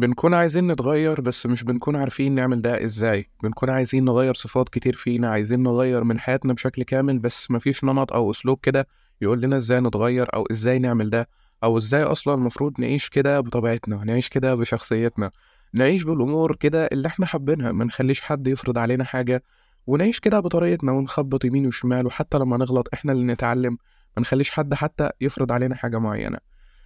بنكون عايزين نتغير بس مش بنكون عارفين نعمل ده إزاي. بنكون عايزين نغير صفات كتير فينا عايزين نغير من حياتنا بشكل كامل بس مفيش نمط أو أسلوب كده يقول لنا إزاي نتغير أو إزاي نعمل ده أو إزاي أصلا المفروض نعيش كده بطبيعتنا نعيش كده بشخصيتنا. نعيش بالأمور كده اللي إحنا حابينها ما نخليش حد يفرض علينا حاجة ونعيش كده بطريقتنا ونخبط يمين وشمال وحتى لما نغلط إحنا اللي نتعلم ما نخليش حد حتى يفرض علينا حاجة معينة.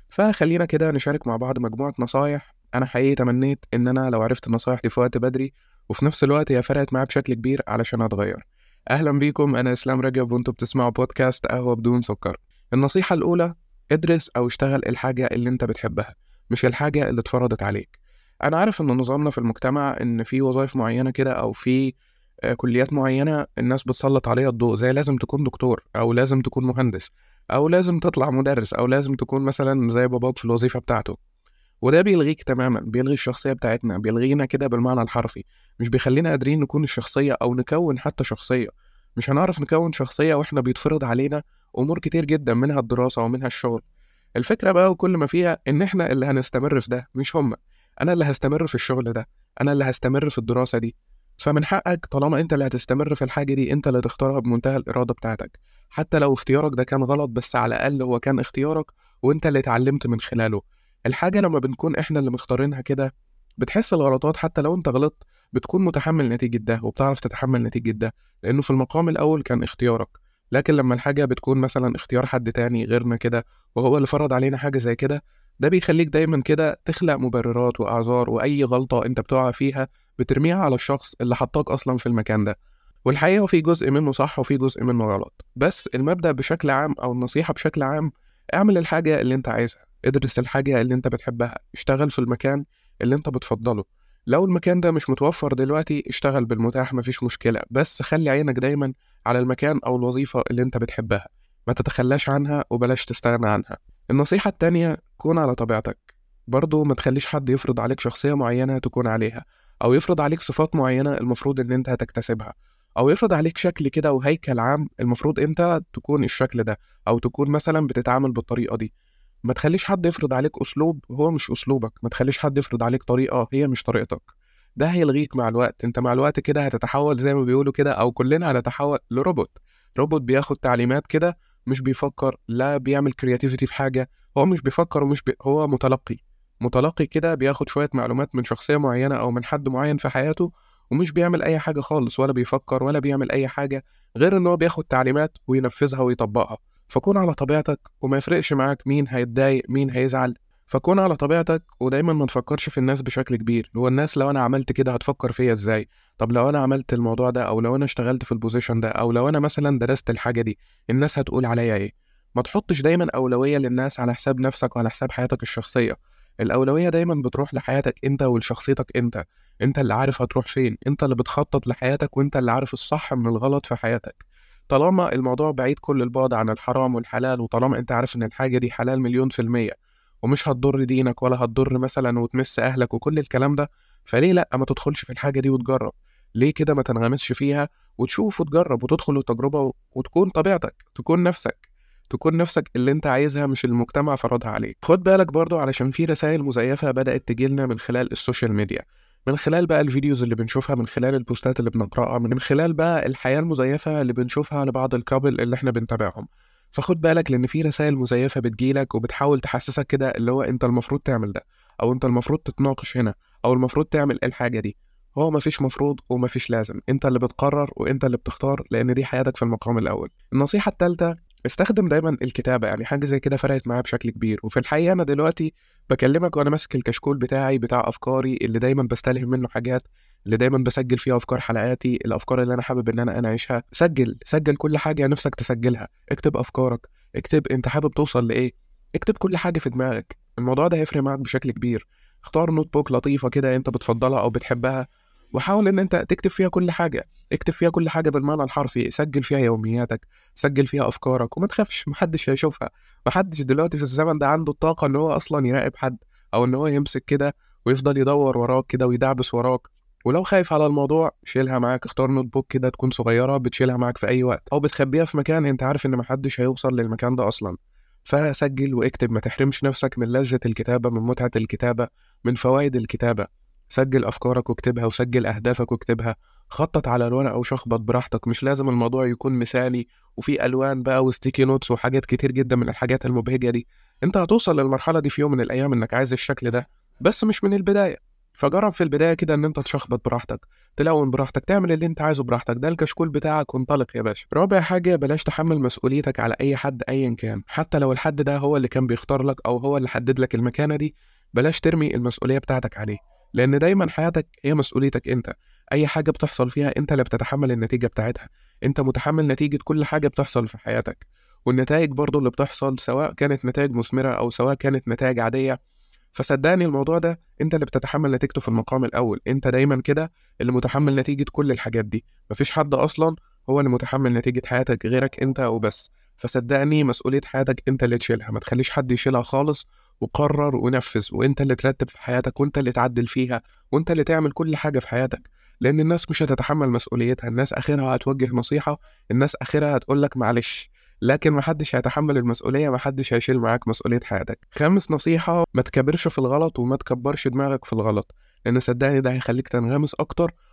فخلينا كده نشارك مع بعض مجموعة نصايح أنا حقيقي تمنيت إن أنا لو عرفت النصايح دي في وقت بدري وفي نفس الوقت هي فرقت معايا بشكل كبير علشان أتغير. أهلا بيكم أنا إسلام رجب وأنتوا بتسمعوا بودكاست قهوة بدون سكر. النصيحة الأولى ادرس أو اشتغل الحاجة اللي أنت بتحبها مش الحاجة اللي اتفرضت عليك. أنا عارف إن نظامنا في المجتمع إن في وظائف معينة كده أو في آه، كليات معينة الناس بتسلط عليها الضوء زي لازم تكون دكتور أو لازم تكون مهندس أو لازم تطلع مدرس أو لازم تكون مثلا زي باباك في الوظيفة بتاعته. وده بيلغيك تماما بيلغي الشخصية بتاعتنا بيلغينا كده بالمعنى الحرفي. مش بيخلينا قادرين نكون الشخصية أو نكون حتى شخصية. مش هنعرف نكون شخصية وإحنا بيتفرض علينا أمور كتير جدا منها الدراسة ومنها الشغل. الفكرة بقى وكل ما فيها إن إحنا اللي هنستمر في ده مش هما أنا اللي هستمر في الشغل ده. أنا اللي هستمر في الدراسة دي. فمن حقك طالما أنت اللي هتستمر في الحاجة دي أنت اللي تختارها بمنتهى الإرادة بتاعتك. حتى لو اختيارك ده كان غلط بس على الأقل هو كان اختيارك وأنت اللي اتعلمت من خلاله. الحاجة لما بنكون إحنا اللي مختارينها كده بتحس الغلطات حتى لو أنت غلطت بتكون متحمل نتيجة ده وبتعرف تتحمل نتيجة ده لأنه في المقام الأول كان اختيارك. لكن لما الحاجة بتكون مثلا اختيار حد تاني غيرنا كده وهو اللي فرض علينا حاجة زي كده ده بيخليك دايما كده تخلق مبررات وأعذار وأي غلطة أنت بتقع فيها بترميها على الشخص اللي حطاك أصلا في المكان ده. والحقيقة في جزء منه صح وفي جزء منه غلط. بس المبدأ بشكل عام أو النصيحة بشكل عام اعمل الحاجة اللي أنت عايزها. ادرس الحاجة اللي أنت بتحبها اشتغل في المكان اللي أنت بتفضله. لو المكان ده مش متوفر دلوقتي اشتغل بالمتاح مفيش مشكلة بس خلي عينك دايما على المكان أو الوظيفة اللي أنت بتحبها. ما تتخلاش عنها وبلاش تستغنى عنها. النصيحة التانية كون على طبيعتك. برضو ما تخليش حد يفرض عليك شخصية معينة تكون عليها أو يفرض عليك صفات معينة المفروض إن أنت هتكتسبها أو يفرض عليك شكل كده وهيكل عام المفروض أنت تكون الشكل ده أو تكون مثلا بتتعامل بالطريقة دي. ما تخليش حد يفرض عليك أسلوب هو مش أسلوبك ما تخليش حد يفرض عليك طريقة هي مش طريقتك. ده هيلغيك مع الوقت انت مع الوقت كده هتتحول زي ما بيقولوا كده أو كلنا هنتحول لروبوت. روبوت بياخد تعليمات كده مش بيفكر لا بيعمل creativity في حاجة هو مش بيفكر ومش بي... هو متلقي. متلقي كده بياخد شوية معلومات من شخصية معينة أو من حد معين في حياته ومش بيعمل أي حاجة خالص ولا بيفكر ولا بيعمل أي حاجة غير إن هو بياخد تعليمات وينفذها ويطبقها. فكون على طبيعتك وما يفرقش معاك مين هيتضايق مين هيزعل. فكون على طبيعتك ودايما ما تفكرش في الناس بشكل كبير. هو الناس لو أنا عملت كده هتفكر فيا إزاي؟ طب لو أنا عملت الموضوع ده أو لو أنا اشتغلت في ال position ده أو لو أنا مثلا درست الحاجة دي الناس هتقول عليا إيه؟ ما تحطش دايما أولوية للناس على حساب نفسك وعلى حساب حياتك الشخصية. الأولوية دايما بتروح لحياتك أنت ولشخصيتك أنت. أنت اللي عارف هتروح فين. أنت اللي بتخطط لحياتك وأنت اللي عارف الصح من الغلط في حياتك. طالما الموضوع بعيد كل البعد عن الحرام والحلال وطالما أنت عارف إن الحاجة دي حلال مليون في المية ومش هتضر دينك ولا هتضر مثلا وتمس أهلك وكل الكلام ده فليه لأ؟ ما تدخلش في الحاجة دي وتجرب. ليه كده ما تنغمسش فيها وتشوف وتجرب وتدخل التجربة وتكون طبيعتك تكون نفسك تكون نفسك اللي أنت عايزها مش المجتمع فرضها عليك. خد بالك برضو علشان في رسائل مزيفة بدأت تجيلنا من خلال ال social media. من خلال بقى ال videos اللي بنشوفها من خلال ال posts ات اللي بنقرأها من خلال بقى الحياة المزيفة اللي بنشوفها لبعض ال couple اللي إحنا بنتابعهم. فخد بالك لأن في رسائل مزيفة بتجيلك وبتحاول تحسسك كده اللي هو أنت المفروض تعمل ده أو أنت المفروض تتناقش هنا أو المفروض تعمل الحاجة دي. هو مفيش مفروض ومفيش لازم. أنت اللي بتقرر وأنت اللي بتختار لأن دي حياتك في المقام الأول. النصيحة الثالثه استخدم دايما الكتابة. يعني حاجة زي كده فرقت معايا بشكل كبير. وفي الحقيقة أنا دلوقتي بكلمك وأنا ماسك الكشكول بتاعي بتاع أفكاري اللي دايما بستلهم منه حاجات اللي دايما بسجل فيها أفكار حلقاتي الأفكار اللي أنا حابب إن أنا أناقشها. سجل سجل كل حاجة نفسك تسجلها. اكتب أفكارك. اكتب أنت حابب توصل لإيه. اكتب كل حاجة في دماغك. الموضوع ده هيفرق معاك بشكل كبير. اختار notebook لطيفة كده أنت بتفضلها أو بتحبها. وحاول إن أنت تكتب فيها كل حاجة. اكتب فيها كل حاجة بالمعنى الحرفي. سجل فيها يومياتك. سجل فيها أفكارك. وما تخافش محدش هيشوفها. محدش دلوقتي في الزمن ده عنده الطاقة إن هو أصلا يراقب حد أو إن هو يمسك كده ويفضل يدور وراك كده ويدعبس وراك. ولو خايف على الموضوع شيلها معاك. اختار notebook كده تكون صغيرة بتشيلها معاك في أي وقت. أو بتخبيها في مكان أنت عارف إن محدش هيوصل للمكان ده أصلا. فسجل واكتب. ما تحرمش نفسك من لذة الكتابة من متعة الكتابة من فوائد الكتابة. سجل أفكارك واكتبها وسجل أهدافك واكتبها. خطط على الورقة وشخبط براحتك. مش لازم الموضوع يكون مثالي وفي ألوان بقى و sticky notes وحاجات كتير جدا من الحاجات المبهجة دي. أنت هتوصل للمرحلة دي في يوم من الأيام إنك عايز الشكل ده بس مش من البداية. فجرب في البداية كده إن أنت تشخبط براحتك تلون براحتك تعمل اللي أنت عايزه براحتك. ده الكشكول بتاعك وانطلق يا باشا. رابع حاجة بلاش تحمل مسؤوليتك على أي حد ايا كان. حتى لو الحد ده هو اللي كان بيختار لك أو هو اللي حدد لك المكانة دي بلاش ترمي المسؤولية بتاعتك عليه. لأن دايما حياتك هي مسؤوليتك أنت. أي حاجة بتحصل فيها أنت اللي بتتحمل النتيجة بتاعتها. أنت متحمل نتيجة كل حاجة بتحصل في حياتك. والنتائج برضو اللي بتحصل سواء كانت نتائج مثمرة أو سواء كانت نتائج عادية. فصدقني الموضوع ده أنت اللي بتتحمل نتيجته في المقام الأول. أنت دايما كده اللي متحمل نتيجة كل الحاجات دي. مفيش حد أصلا هو اللي متحمل نتيجة حياتك غيرك أنت وبس. فصدقني مسؤولية حياتك انت اللي تشيلها ما تخليش حد يشيلها خالص وقرر ونفذ وانت اللي ترتب في حياتك وانت اللي تعدل فيها وانت اللي تعمل كل حاجة في حياتك. لأن الناس مش هتتحمل مسؤوليتها الناس آخرها هتوجه نصيحة الناس آخرها هتقول لك معلش. لكن محدش هيتحمل المسؤولية محدش هيشيل معاك مسؤولية حياتك. خامس نصيحة ما تكبرش في الغلط وما تكبرش دماغك في الغلط. لأن صدقني ده هيخليك تنغمس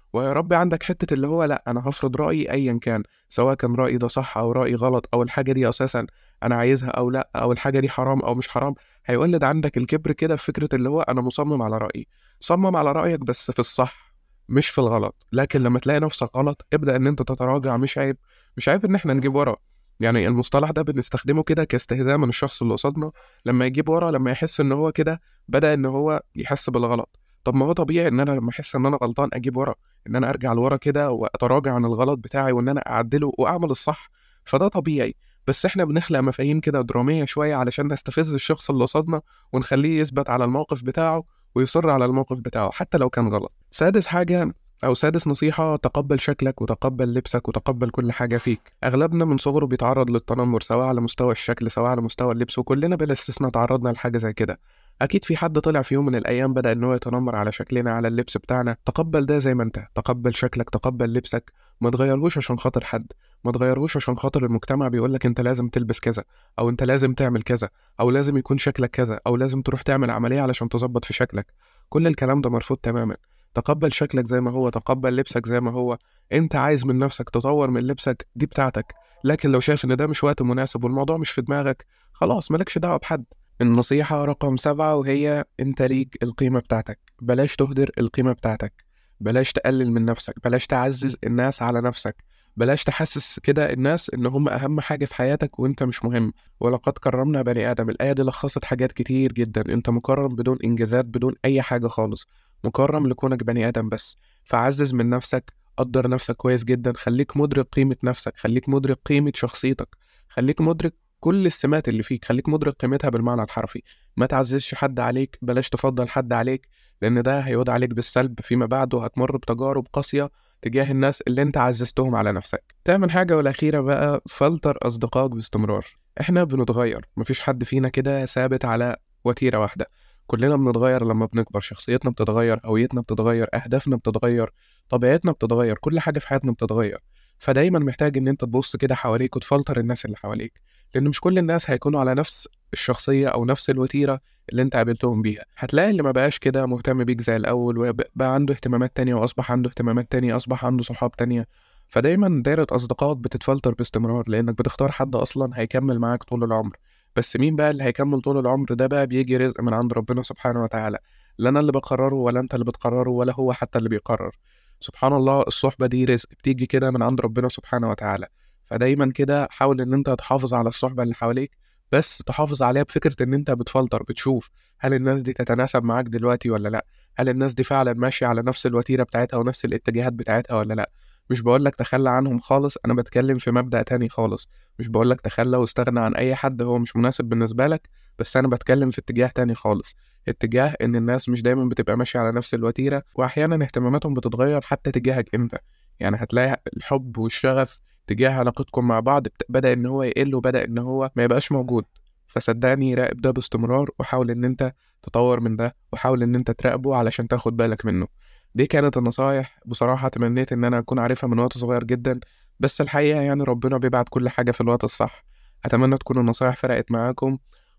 أكتر ويربي عندك حتة اللي هو لأ أنا هفرض رأيي أيا كان سواء كان رأيي ده صح أو رأيي غلط أو الحاجة دي أساسا أنا عايزها أو لأ أو الحاجة دي حرام أو مش حرام. هيولد عندك الكبر كده في فكرة اللي هو أنا مصمم على رأيي. صمم على رأيك بس في الصح مش في الغلط. لكن لما تلاقي نفسك غلط ابدأ إن أنت تتراجع مش عيب مش عيب إن إحنا نجيب ورا. يعني المصطلح ده بنستخدمه كده كاستهزاء من الشخص اللي قصادنا لما يجيب ورا لما يحس إن هو كده بدأ إن هو يحس بالغلط. طب ما هو طبيعي إن أنا لما أحس إن أنا غلطان أجيب ورا. إن أنا أرجع لورا كده وأتراجع عن الغلط بتاعي وإن أنا أعدله وأعمل الصح فده طبيعي. بس إحنا بنخلق مفاهيم كده درامية شوية علشان نستفز الشخص اللي قصادنا ونخليه يثبت على الموقف بتاعه ويصر على الموقف بتاعه حتى لو كان غلط. سادس حاجة أو سادس نصيحة تقبل شكلك وتقبل لبسك وتقبل كل حاجة فيك. أغلبنا من صغره بيتعرض للتنمر سواء على مستوى الشكل سواء على مستوى اللبس وكلنا بلا استثناء تعرضنا لحاجة زي كده. أكيد في حد طلع في يوم من الأيام بدأ إن هو يتنمر على شكلنا على اللبس بتاعنا. تقبل ده زي ما أنت. تقبل شكلك تقبل لبسك. ما تغيرهوش عشان خاطر حد. ما تغيرهوش عشان خاطر المجتمع بيقولك أنت لازم تلبس كذا أو أنت لازم تعمل كذا أو لازم يكون شكلك كذا أو لازم تروح تعمل عملية علشان تظبط في شكلك. كل الكلام ده مرفوض تماما. تقبل شكلك زي ما هو تقبل لبسك زي ما هو. انت عايز من نفسك تطور من لبسك دي بتاعتك. لكن لو شايف إن ده مش وقت مناسب والموضوع مش في دماغك خلاص مالكش دعوة بحد. النصيحة رقم سبعة وهي انت ليك القيمة بتاعتك. بلاش تهدر القيمة بتاعتك. بلاش تقلل من نفسك. بلاش تعزز الناس على نفسك. بلاش تحسس كده الناس إن هم أهم حاجة في حياتك وأنت مش مهم. ولقد كرمنا بني آدم. الآية دي لخصت حاجات كتير جدا. أنت مكرم بدون إنجازات بدون أي حاجة خالص. مكرم لكونك بني آدم بس. فعزز من نفسك قدر نفسك كويس جدا خليك مدرك قيمة نفسك خليك مدرك قيمة شخصيتك خليك مدرك كل السمات اللي فيك خليك مدرك قيمتها بالمعنى الحرفي. ما تعززش حد عليك بلاش تفضل حد عليك لأن ده هيعود عليك بالسلب فيما بعد وهتمر بتجارب قاسية تجاه الناس اللي انت عززتهم على نفسك. تعمل حاجة والأخيرة بقى فلتر أصدقائك باستمرار. إحنا بنتغير مفيش حد فينا كده ثابت على وتيرة واحدة. كلنا بنتغير لما بنكبر شخصيتنا بتتغير هويتنا بتتغير أهدافنا بتتغير طبيعتنا بتتغير كل حاجة في حياتنا بتتغير. فدايما محتاج إن أنت تبص كده حواليك وتفلتر الناس اللي حواليك لأن مش كل الناس هيكونوا على نفس الشخصية أو نفس الوتيرة اللي أنت قابلتهم بيها. هتلاقي اللي ما بقاش كده مهتم بيك زي الأول وبقى عنده اهتمامات تانية وأصبح عنده اهتمامات تانية أصبح عنده صحاب تانية. فدايما دايرة أصدقائك بتتفلتر باستمرار لأنك بتختار حد أصلا هيكمل معاك طول العمر. بس مين بقى اللي هيكمل طول العمر ده بقى بيجي رزق من عند ربنا سبحانه وتعالى؟ لا أنا اللي بقرره ولا أنت اللي بتقرره ولا هو حتى اللي بيقرر. سبحان الله الصحبة دي رزق بتيجي كده من عند ربنا سبحانه وتعالى. فدايما كده حاول إن أنت تحافظ على الصحبة اللي حواليك بس تحافظ عليها بفكرة إن أنت بتفلتر بتشوف هل الناس دي تتناسب معاك دلوقتي ولا لأ؟ هل الناس دي فعلا ماشية على نفس الوتيرة بتاعتها ونفس الاتجاهات بتاعتها ولا لأ؟ مش بقولك تخلى عنهم خالص أنا بتكلم في مبدأ تاني خالص. مش بقولك تخلى واستغنى عن أي حد هو مش مناسب بالنسبة لك بس أنا بتكلم في اتجاه تاني خالص. اتجاه إن الناس مش دايما بتبقى ماشية على نفس الوتيرة واحيانا اهتماماتهم بتتغير حتى تجاهك أنت. يعني هتلاقي الحب والشغف تجاه علاقتكم مع بعض بدأ إن هو يقل وبدأ إن هو ما يبقاش موجود. فصدقني راقب ده باستمرار وحاول إن أنت تطور من ده وحاول إن أنت تراقبه علشان تاخد بالك منه. دي كانت النصايح. بصراحة تمنيت إن أنا أكون عارفها من وقت صغير جدا بس الحقيقة يعني ربنا بيبعت كل حاجة في الوقت الصح. أتمنى تكون النصايح فرقت معاكم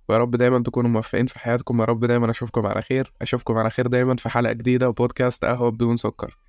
ويا رب دايما تكونوا موفقين في حياتكم. يا رب دايما أشوفكم على خير. أشوفكم على خير دايما في حلقة جديدة وبودكاست قهوة بدون سكر.